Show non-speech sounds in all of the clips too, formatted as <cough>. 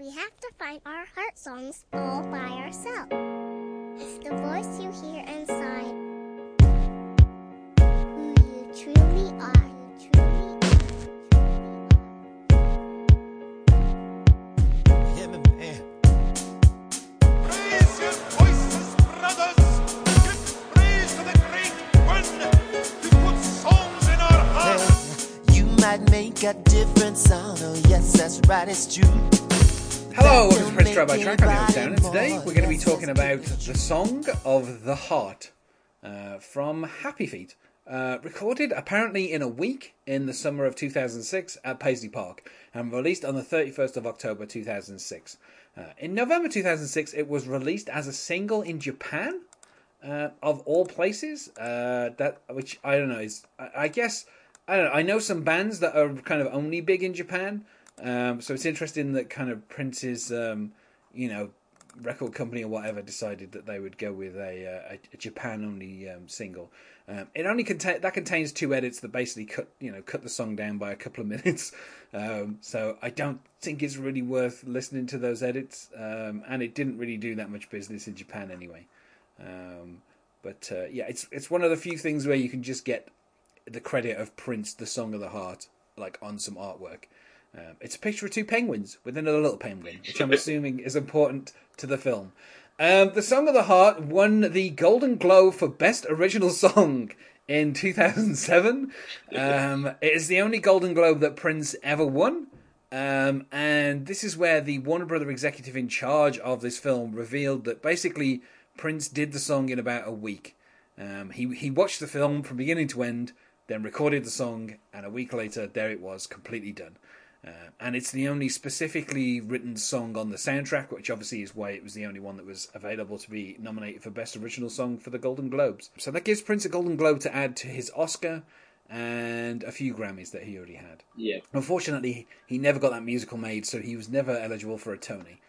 We have to find our heart songs all by ourselves. It's the voice you hear inside. Who you truly are. You truly are. Yeah, man, man. Raise your voices, brothers! Give praise to the great one who put songs in our hearts! You might make a different sound. Oh, yes, that's right, it's true. By Track. I'm Alex Down, and today we're going to be talking about the Song of the Heart uh, from Happy Feet. Uh, recorded apparently in a week in the summer of 2006 at Paisley Park and released on the 31st of October 2006. Uh, in November 2006, it was released as a single in Japan, uh, of all places. Uh, that which I don't know is I, I guess I don't know. I know some bands that are kind of only big in Japan, um, so it's interesting that kind of Prince's um, you know record company or whatever decided that they would go with a, uh, a, Japan only um, single. Um, it only contain that contains two edits that basically cut you know cut the song down by a couple of minutes. <laughs> Um, so I don't think it's really worth listening to those edits, um, and it didn't really do that much business in Japan anyway. Um, but uh, yeah, it's it's one of the few things where you can just get the credit of Prince, the Song of the Heart, like on some artwork. Um, it's a picture of two penguins with another little penguin, which I'm <laughs> assuming is important to the film. Um, the Song of the Heart won the Golden Globe for Best Original <laughs> Song in 2007. Um, it is the only Golden Globe that Prince ever won. Um, and this is where the Warner Brother executive in charge of this film revealed that basically Prince did the song in about a week. Um, he he watched the film from beginning to end, then recorded the song, and a week later, there it was, completely done. Uh, and it's the only specifically written song on the soundtrack, which obviously is why it was the only one that was available to be nominated for Best Original Song for the Golden Globes. So that gives Prince a Golden Globe to add to his Oscar and a few Grammys that he already had. Yeah. Unfortunately, he never got that musical made, so he was never eligible for a Tony.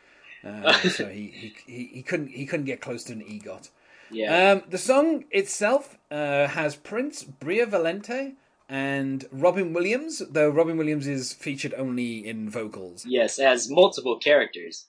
Uh, <laughs> so he, he, he, couldn't he couldn't get close to an EGOT. Yeah. Um, the song itself uh, has Prince, Bria Valente, and Robin Williams, though Robin Williams is featured only in vocals. yes, as multiple characters,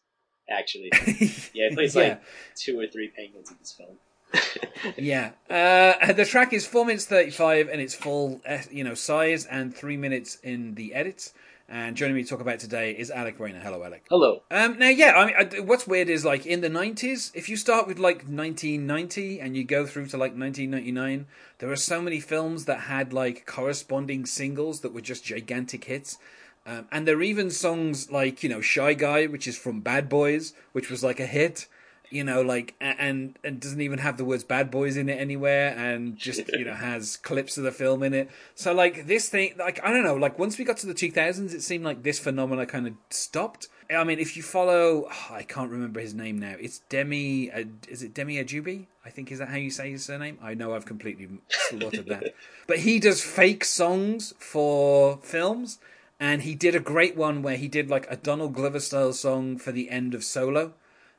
actually. <laughs> Yeah, it plays Yeah. like two or three penguins in this film. <laughs> Yeah. Uh, the track is four minutes thirty-five and its full, uh, you know, size, and three minutes in the edits. And joining me to talk about today is Alec Rayner. Hello, Alec. Hello. Um, now, yeah, I mean, I, what's weird is like in the '90s, if you start with like 1990 and you go through to like 1999, there are so many films that had like corresponding singles that were just gigantic hits. Um, and there are even songs like you know "Shy Guy," which is from Bad Boys, which was like a hit. You know, like and and doesn't even have the words "Bad Boys" in it anywhere, and just <laughs> you know has clips of the film in it. So like this thing, like I don't know, like once we got to the 2000s, it seemed like this phenomena kind of stopped. I mean, if you follow, oh, I can't remember his name now. It's Demi. Uh, is it Demi Ajubi? I think is that how you say his surname? I know I've completely slaughtered that, <laughs> but he does fake songs for films, and he did a great one where he did like a Donald Glover style song for the end of Solo,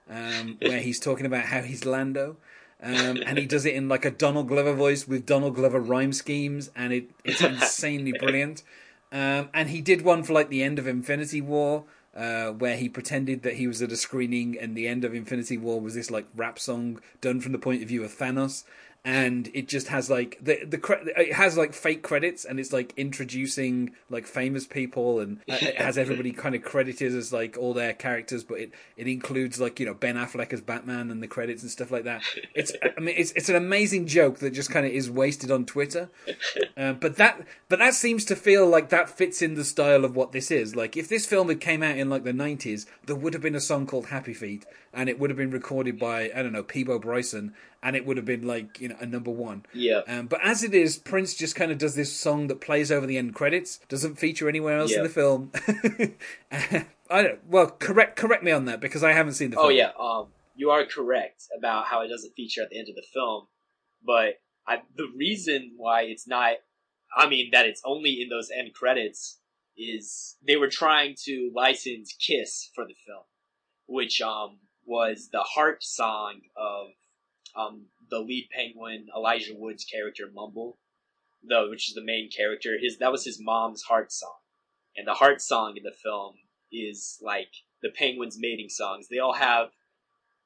um, where he's talking about how he's Lando. Um, and he does it in like a Donald Glover voice with Donald Glover rhyme schemes, and it, it's <laughs> insanely brilliant. Um, and he did one for like the end of Infinity War, uh, where he pretended that he was at a screening, and the end of Infinity War was this like rap song done from the point of view of Thanos, and it just has like the the cre- it has like fake credits, and it's like introducing like famous people, and uh, it has everybody kind of credited as like all their characters, but it it includes like you know Ben Affleck as Batman and the credits and stuff like that. It's I mean it's it's an amazing joke that just kind of is wasted on Twitter. Um, but that but that seems to feel like that fits in the style of what this is. Like if this film had came out in like the nineties, there would have been a song called Happy Feet, and it would have been recorded by I don't know Peabo Bryson, and it would have been like you know a number one. Yeah. Um, but as it is, Prince just kind of does this song that plays over the end credits, doesn't feature anywhere else in the film. <laughs> I don't. Well, correct correct me on that because I haven't seen the film. Oh yeah, um, you are correct about how it doesn't feature at the end of the film, but I, the reason why it's not, I mean, that it's only in those end credits is they were trying to license Kiss for the film, which um was the heart song of um the lead penguin Elijah Wood's character Mumble, though which is the main character. His that was his mom's heart song, and the heart song in the film is like the penguins mating songs. They all have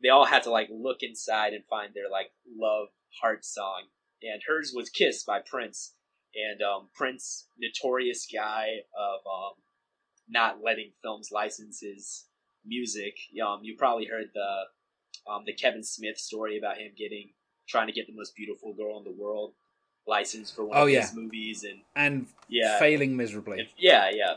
they all had to like look inside and find their like love heart song. And hers was Kiss by Prince. And um, Prince, notorious guy of um, not letting films license his music. Um, you probably heard the um, the Kevin Smith story about him getting trying to get the most beautiful girl in the world licensed for one Oh, of yeah. his movies, and and yeah, failing miserably. and- yeah, yeah.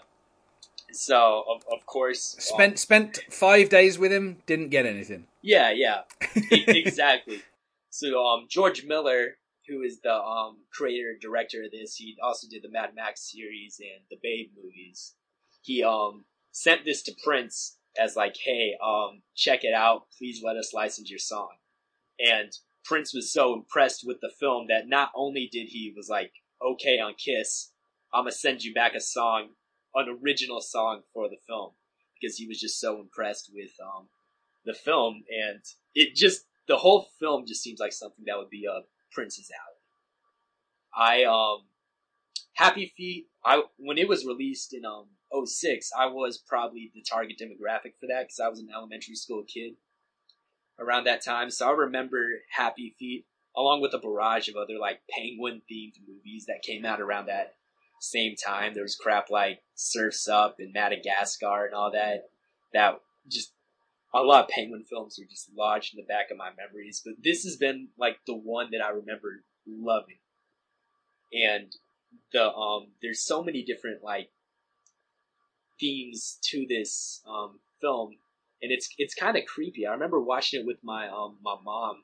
So of of course, um, Spent spent five days with him, didn't get anything. Yeah, yeah, <laughs> exactly. So, um, George Miller, who is the um creator and director of this, he also did the Mad Max series and the Babe movies. He um sent this to Prince as like, "Hey, um, check it out. Please let us license your song." And Prince was so impressed with the film that not only did he was like, "Okay, on Kiss, I'm gonna send you back a song, an original song for the film," because he was just so impressed with um the film, and it just the whole film just seems like something that would be a Prince's alley. I um Happy Feet. I when it was released in um 06, I was probably the target demographic for that because I was an elementary school kid around that time. So I remember Happy Feet along with a barrage of other like penguin themed movies that came out around that same time. There was crap like Surfs Up and Madagascar and all that. That just a lot of penguin films are just lodged in the back of my memories, but this has been like the one that I remember loving. And the um there's so many different like themes to this um film and it's it's kind of creepy. I remember watching it with my um my mom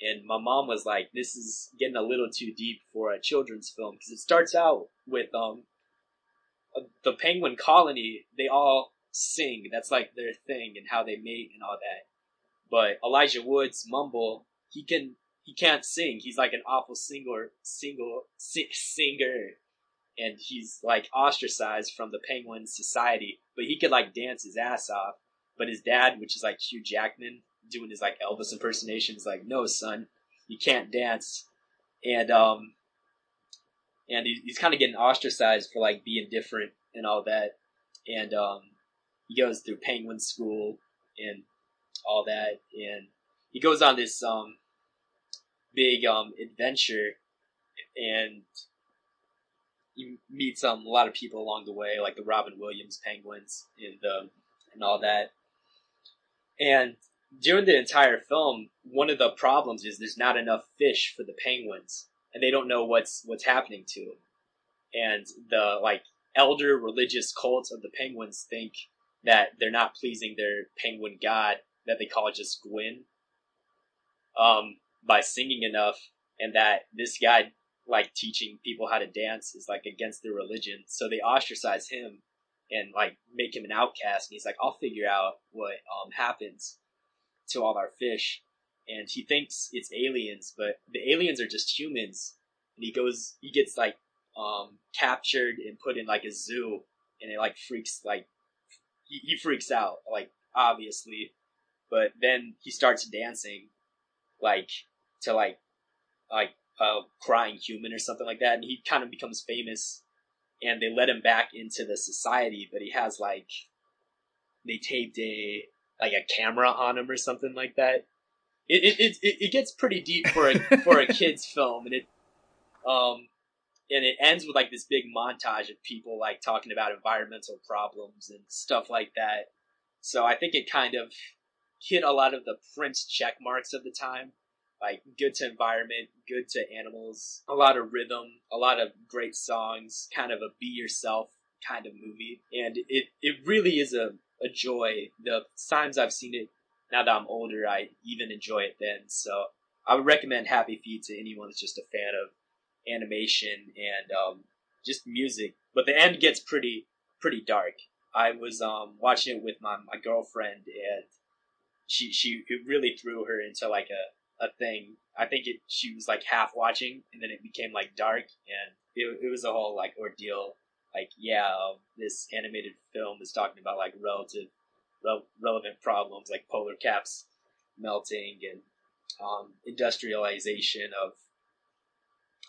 and my mom was like this is getting a little too deep for a children's film because it starts out with um uh, the penguin colony they all sing. That's like their thing and how they mate and all that. But Elijah Woods, Mumble, he can he can't sing. He's like an awful singer, single si- singer, and he's like ostracized from the Penguin Society. But he could like dance his ass off. But his dad, which is like Hugh Jackman, doing his like Elvis impersonation, is like, "No, son, you can't dance." And um, and he, he's kind of getting ostracized for like being different and all that. And um, he goes through penguin school and all that and he goes on this um big um adventure and he meets um a lot of people along the way like the Robin Williams penguins and um and all that. And during the entire film one of the problems is there's not enough fish for the penguins and they don't know what's what's happening to them and the like elder religious cult of the penguins think that they're not pleasing their penguin god that they call just Guin um, by singing enough, and that this guy like teaching people how to dance is like against their religion, so they ostracize him and like make him an outcast. And he's like, I'll figure out what um, happens to all our fish, and he thinks it's aliens, but the aliens are just humans. And he goes, he gets like um, captured and put in like a zoo, and it like freaks like he, he freaks out, like obviously, but then he starts dancing, like to like like a crying human or something like that, and he kind of becomes famous. And they let him back into the society, but he has like they taped a like a camera on him or something like that. It it it, it, it gets pretty deep for a <laughs> for a kids film, and it um and it ends with like this big montage of people like talking about environmental problems and stuff like that. So I think it kind of hit a lot of the Prince check marks of the time, like good to environment, good to animals, a lot of rhythm, a lot of great songs, kind of a be yourself kind of movie, and it it really is a a joy. The times I've seen it now that I'm older, I even enjoy it then. So I would recommend Happy Feet to anyone that's just a fan of animation and um, just music. But the end gets pretty pretty dark. I was um, watching it with my, my girlfriend and she she it really threw her into like a, a thing. I think it she was like half watching and then it became like dark and it, it was a whole like ordeal. Like yeah, um, this animated film is talking about like relative rel- relevant problems like polar caps melting and um, industrialization of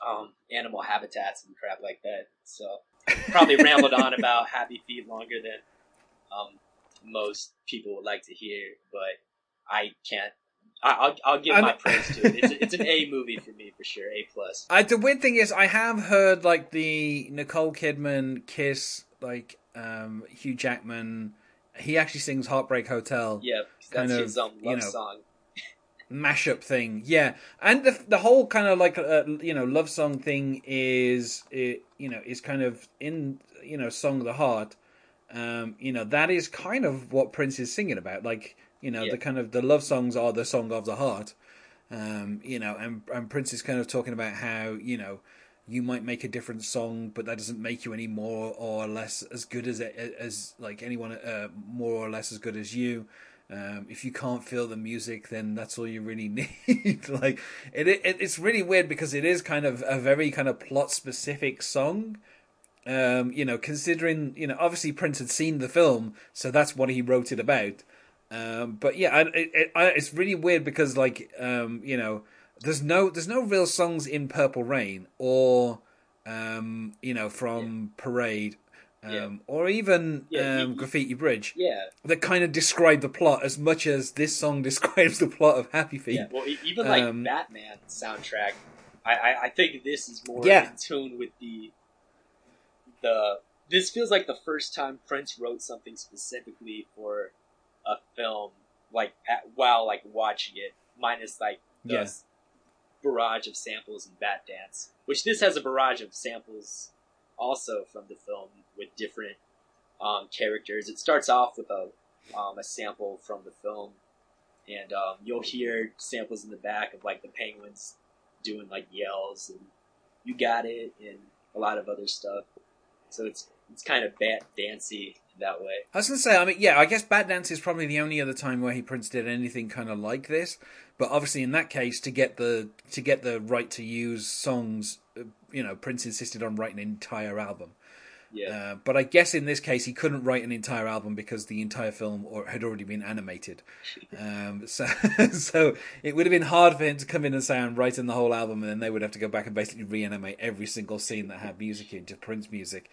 um, animal habitats and crap like that. So probably <laughs> rambled on about Happy Feet longer than um, most people would like to hear, but I can't. I, I'll I'll give my praise to it. It's, it's an A movie for me for sure. A plus. I, the weird thing is, I have heard like the Nicole Kidman kiss, like um, Hugh Jackman. He actually sings "Heartbreak Hotel" Yeah, 'cause Kind that's of, his um, you love know, song. mashup thing. Yeah, and the the whole kind of like uh, you know love song thing is it, you know is kind of in you know "Song of the Heart." Um, you know that is kind of what Prince is singing about. Like you know Yeah. the kind of the love songs are the song of the heart. Um, you know, and and Prince is kind of talking about how you know you might make a different song, but that doesn't make you any more or less as good as as like anyone uh, more or less as good as you. Um, if you can't feel the music, then that's all you really <laughs> need. like it, it, it's really weird because it is kind of a very kind of plot specific song. Um, you know, considering you know, obviously Prince had seen the film, so that's what he wrote it about. Um, but yeah, I, it, I, it's really weird because like um, you know, there's no there's no real songs in Purple Rain or um, you know from Parade. Um, Yeah. Or even Yeah, um, you- Graffiti Bridge Yeah, that kind of describe the plot as much as this song <laughs> describes the plot of Happy Feet. yeah. Well, even like Um, Batman soundtrack, I, I I think this is more Yeah. in tune with the the. This feels like the first time Prince wrote something specifically for a film, like at, while like watching it, minus like the Yeah. barrage of samples and Bat Dance, which this has a barrage of samples also from the film with different um, characters. It starts off with a um, a sample from the film, and um, you'll hear samples in the back of like the penguins doing like yells and "You got it" and a lot of other stuff. So it's it's kind of bat dancey that way. I was gonna say, I mean, yeah, I guess Bat Dance is probably the only other time where he Prince did anything kind of like this. But obviously, in that case, to get the to get the right to use songs, uh, you know, Prince insisted on writing an entire album. Yeah, Uh, but I guess in this case, he couldn't write an entire album because the entire film or, had already been animated. Um, <laughs> so, so it would have been hard for him to come in and say, "I'm writing the whole album," and then they would have to go back and basically reanimate every single scene that had music in to Prince music.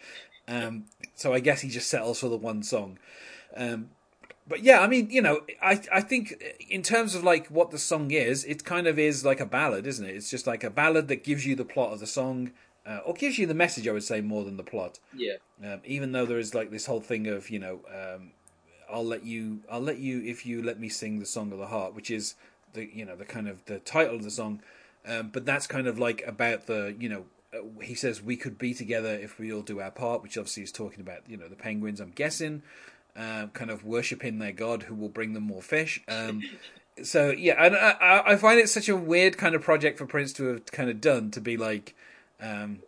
Um, so I guess he just settles for the one song. Um, but yeah, I mean, you know, I I think in terms of like what the song is, it kind of is like a ballad, isn't it? It's just like a ballad that gives you the plot of the song, uh, or gives you the message. I would say more than the plot. yeah, Um, even though there is like this whole thing of you know, um, I'll let you, I'll let you if you let me sing the song of the heart, which is the you know the kind of the title of the song. Um, but that's kind of like about the you know uh, he says we could be together if we all do our part, which obviously is talking about you know the penguins. I'm guessing, um, kind of worshiping their god who will bring them more fish. Um, <laughs> so yeah, and I, I- I find it such a weird kind of project for Prince to have kind of done to be like. Um,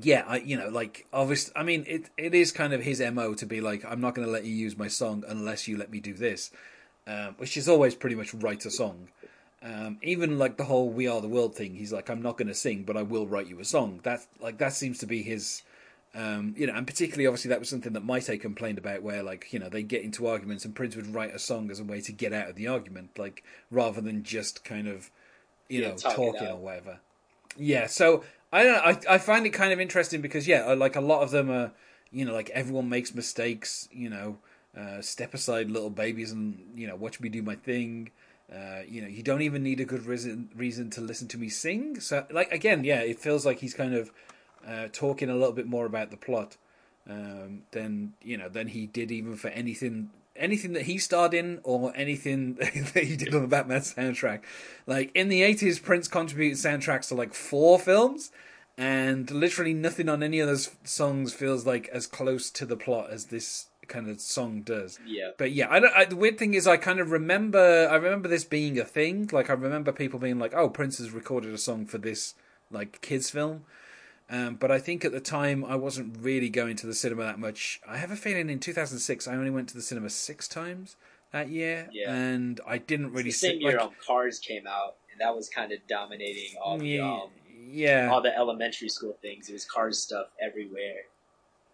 yeah, I, you know, like obviously, I mean, it it is kind of his mo to be like, I'm not going to let you use my song unless you let me do this, um, which is always pretty much write a song. Um, even like the whole "We Are the World" thing, he's like, I'm not going to sing, but I will write you a song. That like that seems to be his, um, you know, and particularly obviously that was something that Mayte complained about, where like you know they get into arguments and Prince would write a song as a way to get out of the argument, like rather than just kind of, you Yeah, know, talking or whatever. Yeah, so I don't know. I I find it kind of interesting because yeah, uh, like a lot of them are, you know, like everyone makes mistakes. You know, uh, step aside, little babies, and you know, watch me do my thing. Uh, you know, you don't even need a good reason reason to listen to me sing. So, like again, yeah, it feels like he's kind of uh, talking a little bit more about the plot um, than you know than he did even for anything anything that he starred in or anything <laughs> that he did on the Batman soundtrack. Like in the eighties, Prince contributed soundtracks to like four films, and literally nothing on any of those songs feels like as close to the plot as this kind of song does. yeah. But yeah, I, don't, I the weird thing is I kind of remember I remember this being a thing. Like I remember people being like, "Oh, Prince has recorded a song for this like kids film." Um, but I think at the time I wasn't really going to the cinema that much. I have a feeling in 2006 I only went to the cinema six times that year, Yeah. and I didn't It's really the same sit- year like, um, Cars came out, and that was kind of dominating all the yeah, um, yeah. all the elementary school things. It was Cars stuff everywhere,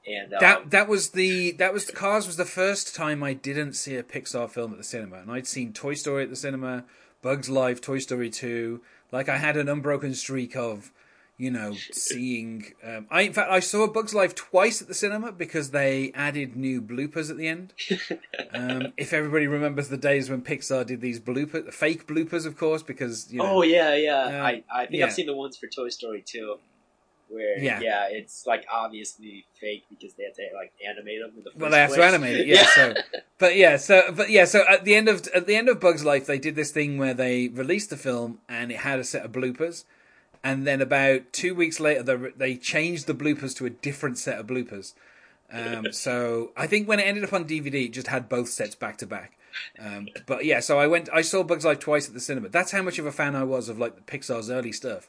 and um, that that was the that was Cars was the first time I didn't see a Pixar film at the cinema, and I'd seen Toy Story at the cinema, Bugs Life, Toy Story two. Like I had an unbroken streak of, you know, seeing. Um, I in fact I saw Bugs Life twice at the cinema because they added new bloopers at the end. <laughs> um, if everybody remembers the days when Pixar did these bloopers, fake bloopers, of course, because you know, Oh yeah, yeah. Uh, I I think yeah. I've seen the ones for Toy Story too, where Yeah. yeah. it's like obviously fake because they have to like animate them. In the first Well, they have to animate it, <laughs> yeah. So, but yeah, so but yeah, so at the end of at the end of Bugs Life, they did this thing where they released the film and it had a set of bloopers, and then about two weeks later, they they changed the bloopers to a different set of bloopers. Um, <laughs> so I think when it ended up on DVD, it just had both sets back to back. Um, but yeah, so I went, I saw Bugs Life twice at the cinema. That's how much of a fan I was of like Pixar's early stuff.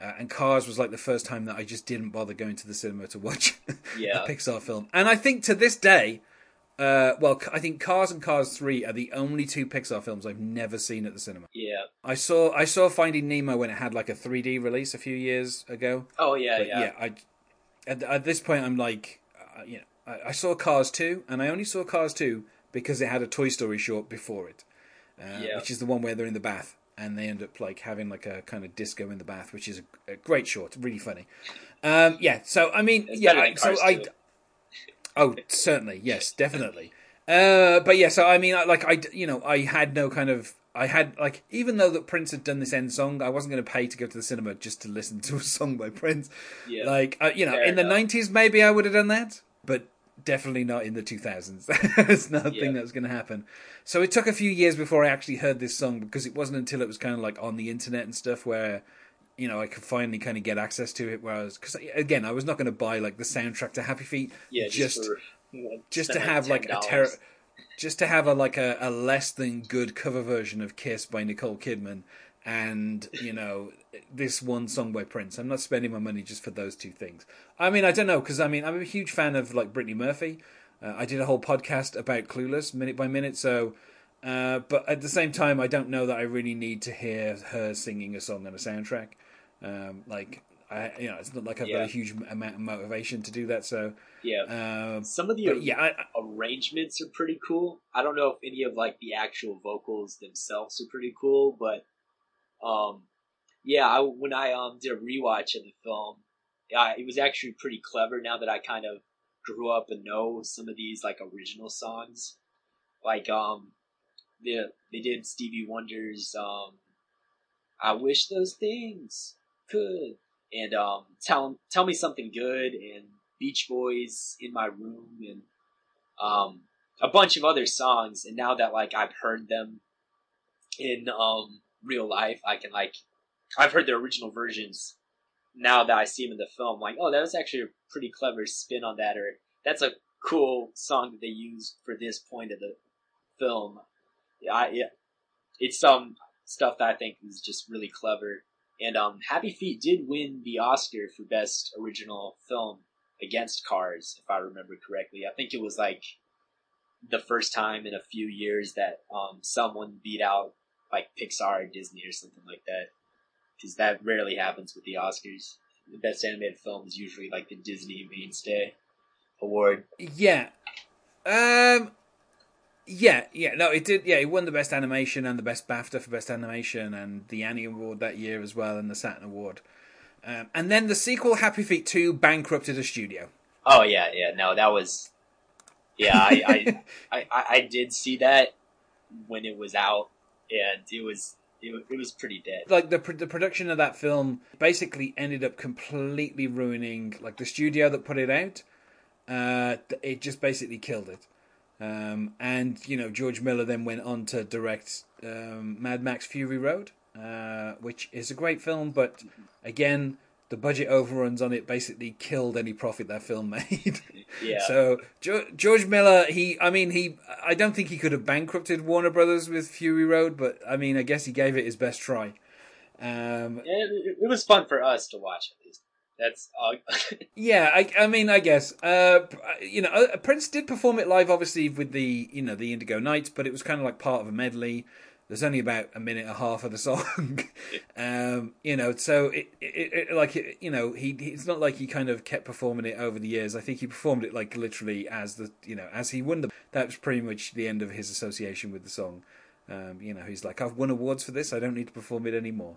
Uh, and Cars was like the first time that I just didn't bother going to the cinema to watch <laughs> Yeah. a Pixar film. And I think to this day, uh, well, I think Cars and Cars Three are the only two Pixar films I've never seen at the cinema. yeah. I saw I saw Finding Nemo when it had like a 3D release a few years ago. Oh yeah, But yeah. yeah, I at, at this point I'm like, uh, you know, I, I saw Cars two, and I only saw Cars two because it had a Toy Story short before it, uh, Yeah. which is the one where they're in the bath and they end up like having like a kind of disco in the bath, which is a, a great short, really funny. Um, yeah, so I mean, It's yeah, better than I- so I. 2. Oh, certainly, yes, definitely. Uh, but yeah, so I mean, like I, you know, I had no kind of, I had like, even though that Prince had done this end song, I wasn't going to pay to go to the cinema just to listen to a song by Prince. Yeah. Like, uh, you know, Fair in the '90s, maybe I would have done that, but definitely not in the 2000s. it's <laughs> nothing Yeah. that was going to happen. So it took a few years before I actually heard this song because it wasn't until it was kind of like on the internet and stuff where you know I could finally kind of get access to it. Whereas, because again, I was not going to buy like the soundtrack to Happy Feet yeah, just just for, just to have like a $10. ter- just to have a like a, a less than good cover version of Kiss by Nicole Kidman and you know this one song by Prince. I'm not spending my money just for those two things. I mean, I don't know because I mean I'm a huge fan of like Brittany Murphy. Uh, I did a whole podcast about Clueless minute by minute, so. Uh, but at the same time, I don't know that I really need to hear her singing a song on a soundtrack. Um, like, I, you know, it's not like I've got a huge amount of motivation to do that. So, Yeah. um, Some of the but yeah, I, I- arrangements are pretty cool. I don't know if any of like the actual vocals themselves are pretty cool, but um, yeah, I when I um did a rewatch of the film, yeah, it was actually pretty clever. Now that I kind of grew up and know some of these like original songs, like um, they they did Stevie Wonder's um, I wish those things could, and um, tell tell me something good, and Beach Boys in my room, and um, a bunch of other songs. And now that like I've heard them in um real life, I can like I've heard their original versions. Now that I see them in the film, like oh, that was actually a pretty clever spin on that, or that's a cool song that they used for this point of the film. Yeah, I, yeah, it's some stuff that I think is just really clever. And um, Happy Feet did win the Oscar for Best Original Film against Cars, if I remember correctly. I think it was like the first time in a few years that um, someone beat out like Pixar or Disney or something like that. Because that rarely happens with the Oscars. The Best Animated Film is usually like the Disney Mainstay Award. Yeah. Um yeah, yeah, no, it did. Yeah, it won the best animation and the best BAFTA for best animation, and the Annie Award that year as well, and the Saturn Award. Um, and then the sequel, Happy Feet Two, bankrupted a studio. Oh yeah, yeah. No, that was. Yeah, I I, <laughs> I, I, I did see that when it was out, and it was it, it was pretty dead. Like the the production of that film basically ended up completely ruining like the studio that put it out. Uh, it just basically killed it. Um, and you know George Miller then went on to direct um, Mad Max Fury Road, uh, which is a great film, but again the budget overruns on it basically killed any profit that film <laughs> made. Yeah. So jo- George Miller, he, I mean, he, I don't think he could have bankrupted Warner Brothers with Fury Road, but I mean, I guess he gave it his best try. Um, It, it, it was fun for us to watch at least. That's all. <laughs> Yeah, I, I mean, I guess, uh, you know, uh, Prince did perform it live, obviously, with the, you know, the Indigo Nights, but it was kind of like part of a medley. There's only about a minute and a half of the <laughs> song, um, you know. So it, it, it like, it, you know, he, it's not like he kind of kept performing it over the years. I think he performed it like literally as the, you know, as he won the. That was pretty much the end of his association with the song. Um, you know, he's like, I've won awards for this. I don't need to perform it anymore.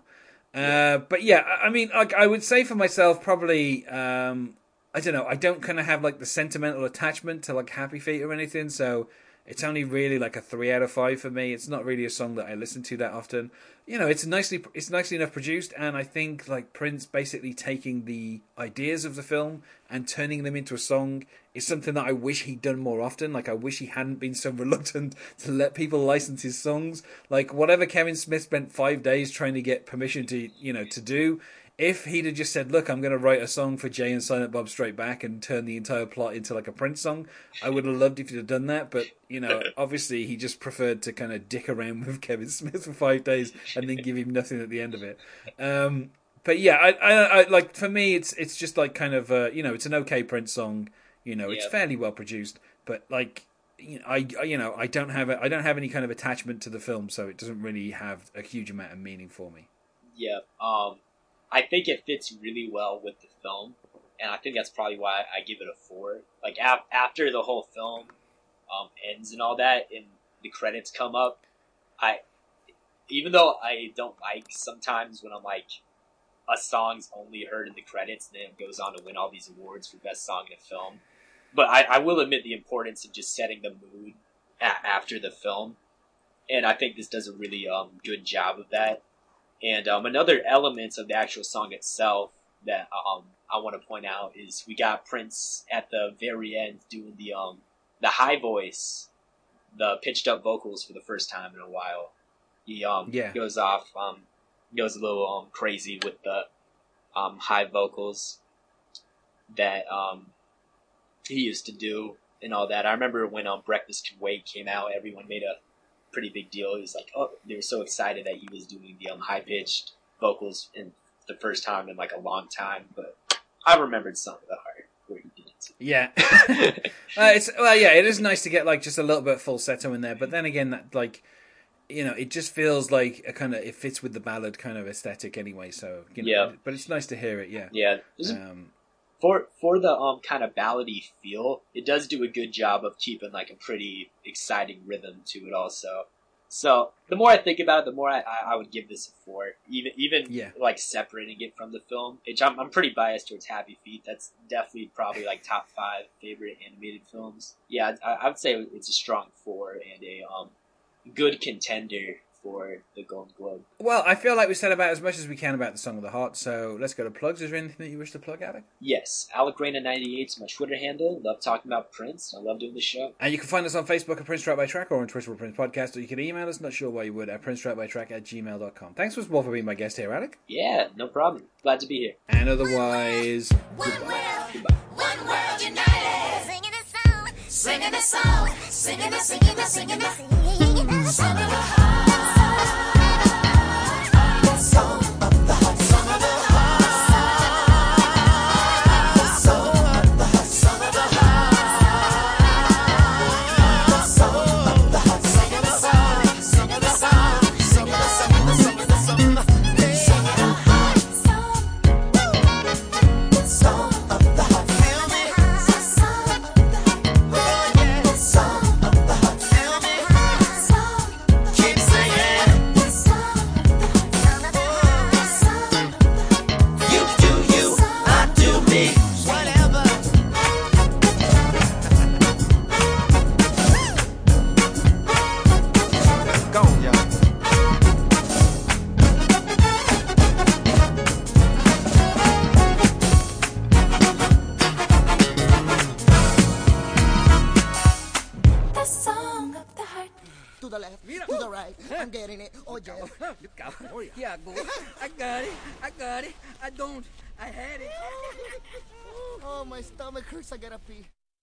Uh, but yeah, I mean, like I would say for myself, probably. Um, I don't know. I don't kind of have like the sentimental attachment to like Happy Feet or anything, so it's only really like a three out of five for me. It's not really a song that I listen to that often. You know, it's nicely it's nicely enough produced, and I think like Prince basically taking the ideas of the film and turning them into a song is something that I wish he'd done more often. Like I wish he hadn't been so <laughs> reluctant to let people license his songs. Like whatever Kevin Smith spent five days trying to get permission to you know to do. If he'd have just said, "Look, I'm going to write a song for Jay and Silent Bob Strike Back and turn the entire plot into like a Prince song," I would have loved if he'd have done that. But you know, <laughs> obviously, he just preferred to kind of dick around <laughs> with Kevin Smith for five days and then give him nothing at the end of it. Um, but yeah, I, I, I like for me, it's it's just like kind of uh, you know, it's an okay Prince song. You know, it's Yeah. fairly well produced, but like you know, I I- you know I don't have a, I don't have any kind of attachment to the film, so it doesn't really have a huge amount of meaning for me. Yeah, um, I think it fits really well with the film, and I think that's probably why I give it a four. Like af- after the whole film um, ends and all that, and the credits come up, I even though I don't like sometimes when I'm like a song's only heard in the credits, and then it goes on to win all these awards for best song in a film. But I, I will admit the importance of just setting the mood a- after the film, and I think this does a really um, good job of that. And um, another element of the actual song itself that um, I want to point out is we got Prince at the very end doing the um, the high voice, the pitched up vocals for the first time in a while. He um, Yeah. goes off, um, goes a little um, crazy with the um, high vocals that um, he used to do and all that. I remember when um, Breakfast Can Wait came out, everyone made a pretty big deal. He was like, oh, they were so excited that he was doing the um, high pitched vocals in the first time in like a long time. But I remembered Song of the Heart where he did Yeah, <laughs> <laughs> uh, it's well, yeah, it is nice to get like just a little bit of falsetto in there, but then again, that like you know, it just feels like a kind of it fits with the ballad kind of aesthetic anyway. So you know, Yeah. but it's nice to hear it. Yeah, yeah, there's um, for for the um kind of ballady feel, it does do a good job of keeping like a pretty exciting rhythm to it also. So the more I think about it, the more I, I, I would give this a four. Even even Yeah. like separating it from the film, which I'm I'm pretty biased towards Happy Feet. That's definitely probably like top five favorite animated films. Yeah, I, I would say it's a strong four and a um good contender for the Golden Globe. well, I feel like we said about as much as we can about the song of the heart. So let's go to plugs. Is there anything that you wish to plug, Alec? Yes, Alec Reina 98 is my Twitter handle. Love talking about Prince. I love doing the show. And you can find us on Facebook at Prince Track by Track or on Twitter at Prince Podcast, or you can email us, not sure why you would, at Prince Track by Track at gmail.com. Thanks first of all for being my guest here, Alec. Yeah, no problem. Glad to be here. And otherwise, One world, one world united. Singing a song, Singing a song, singing a, singing a, singing a singing a song of the song. heart.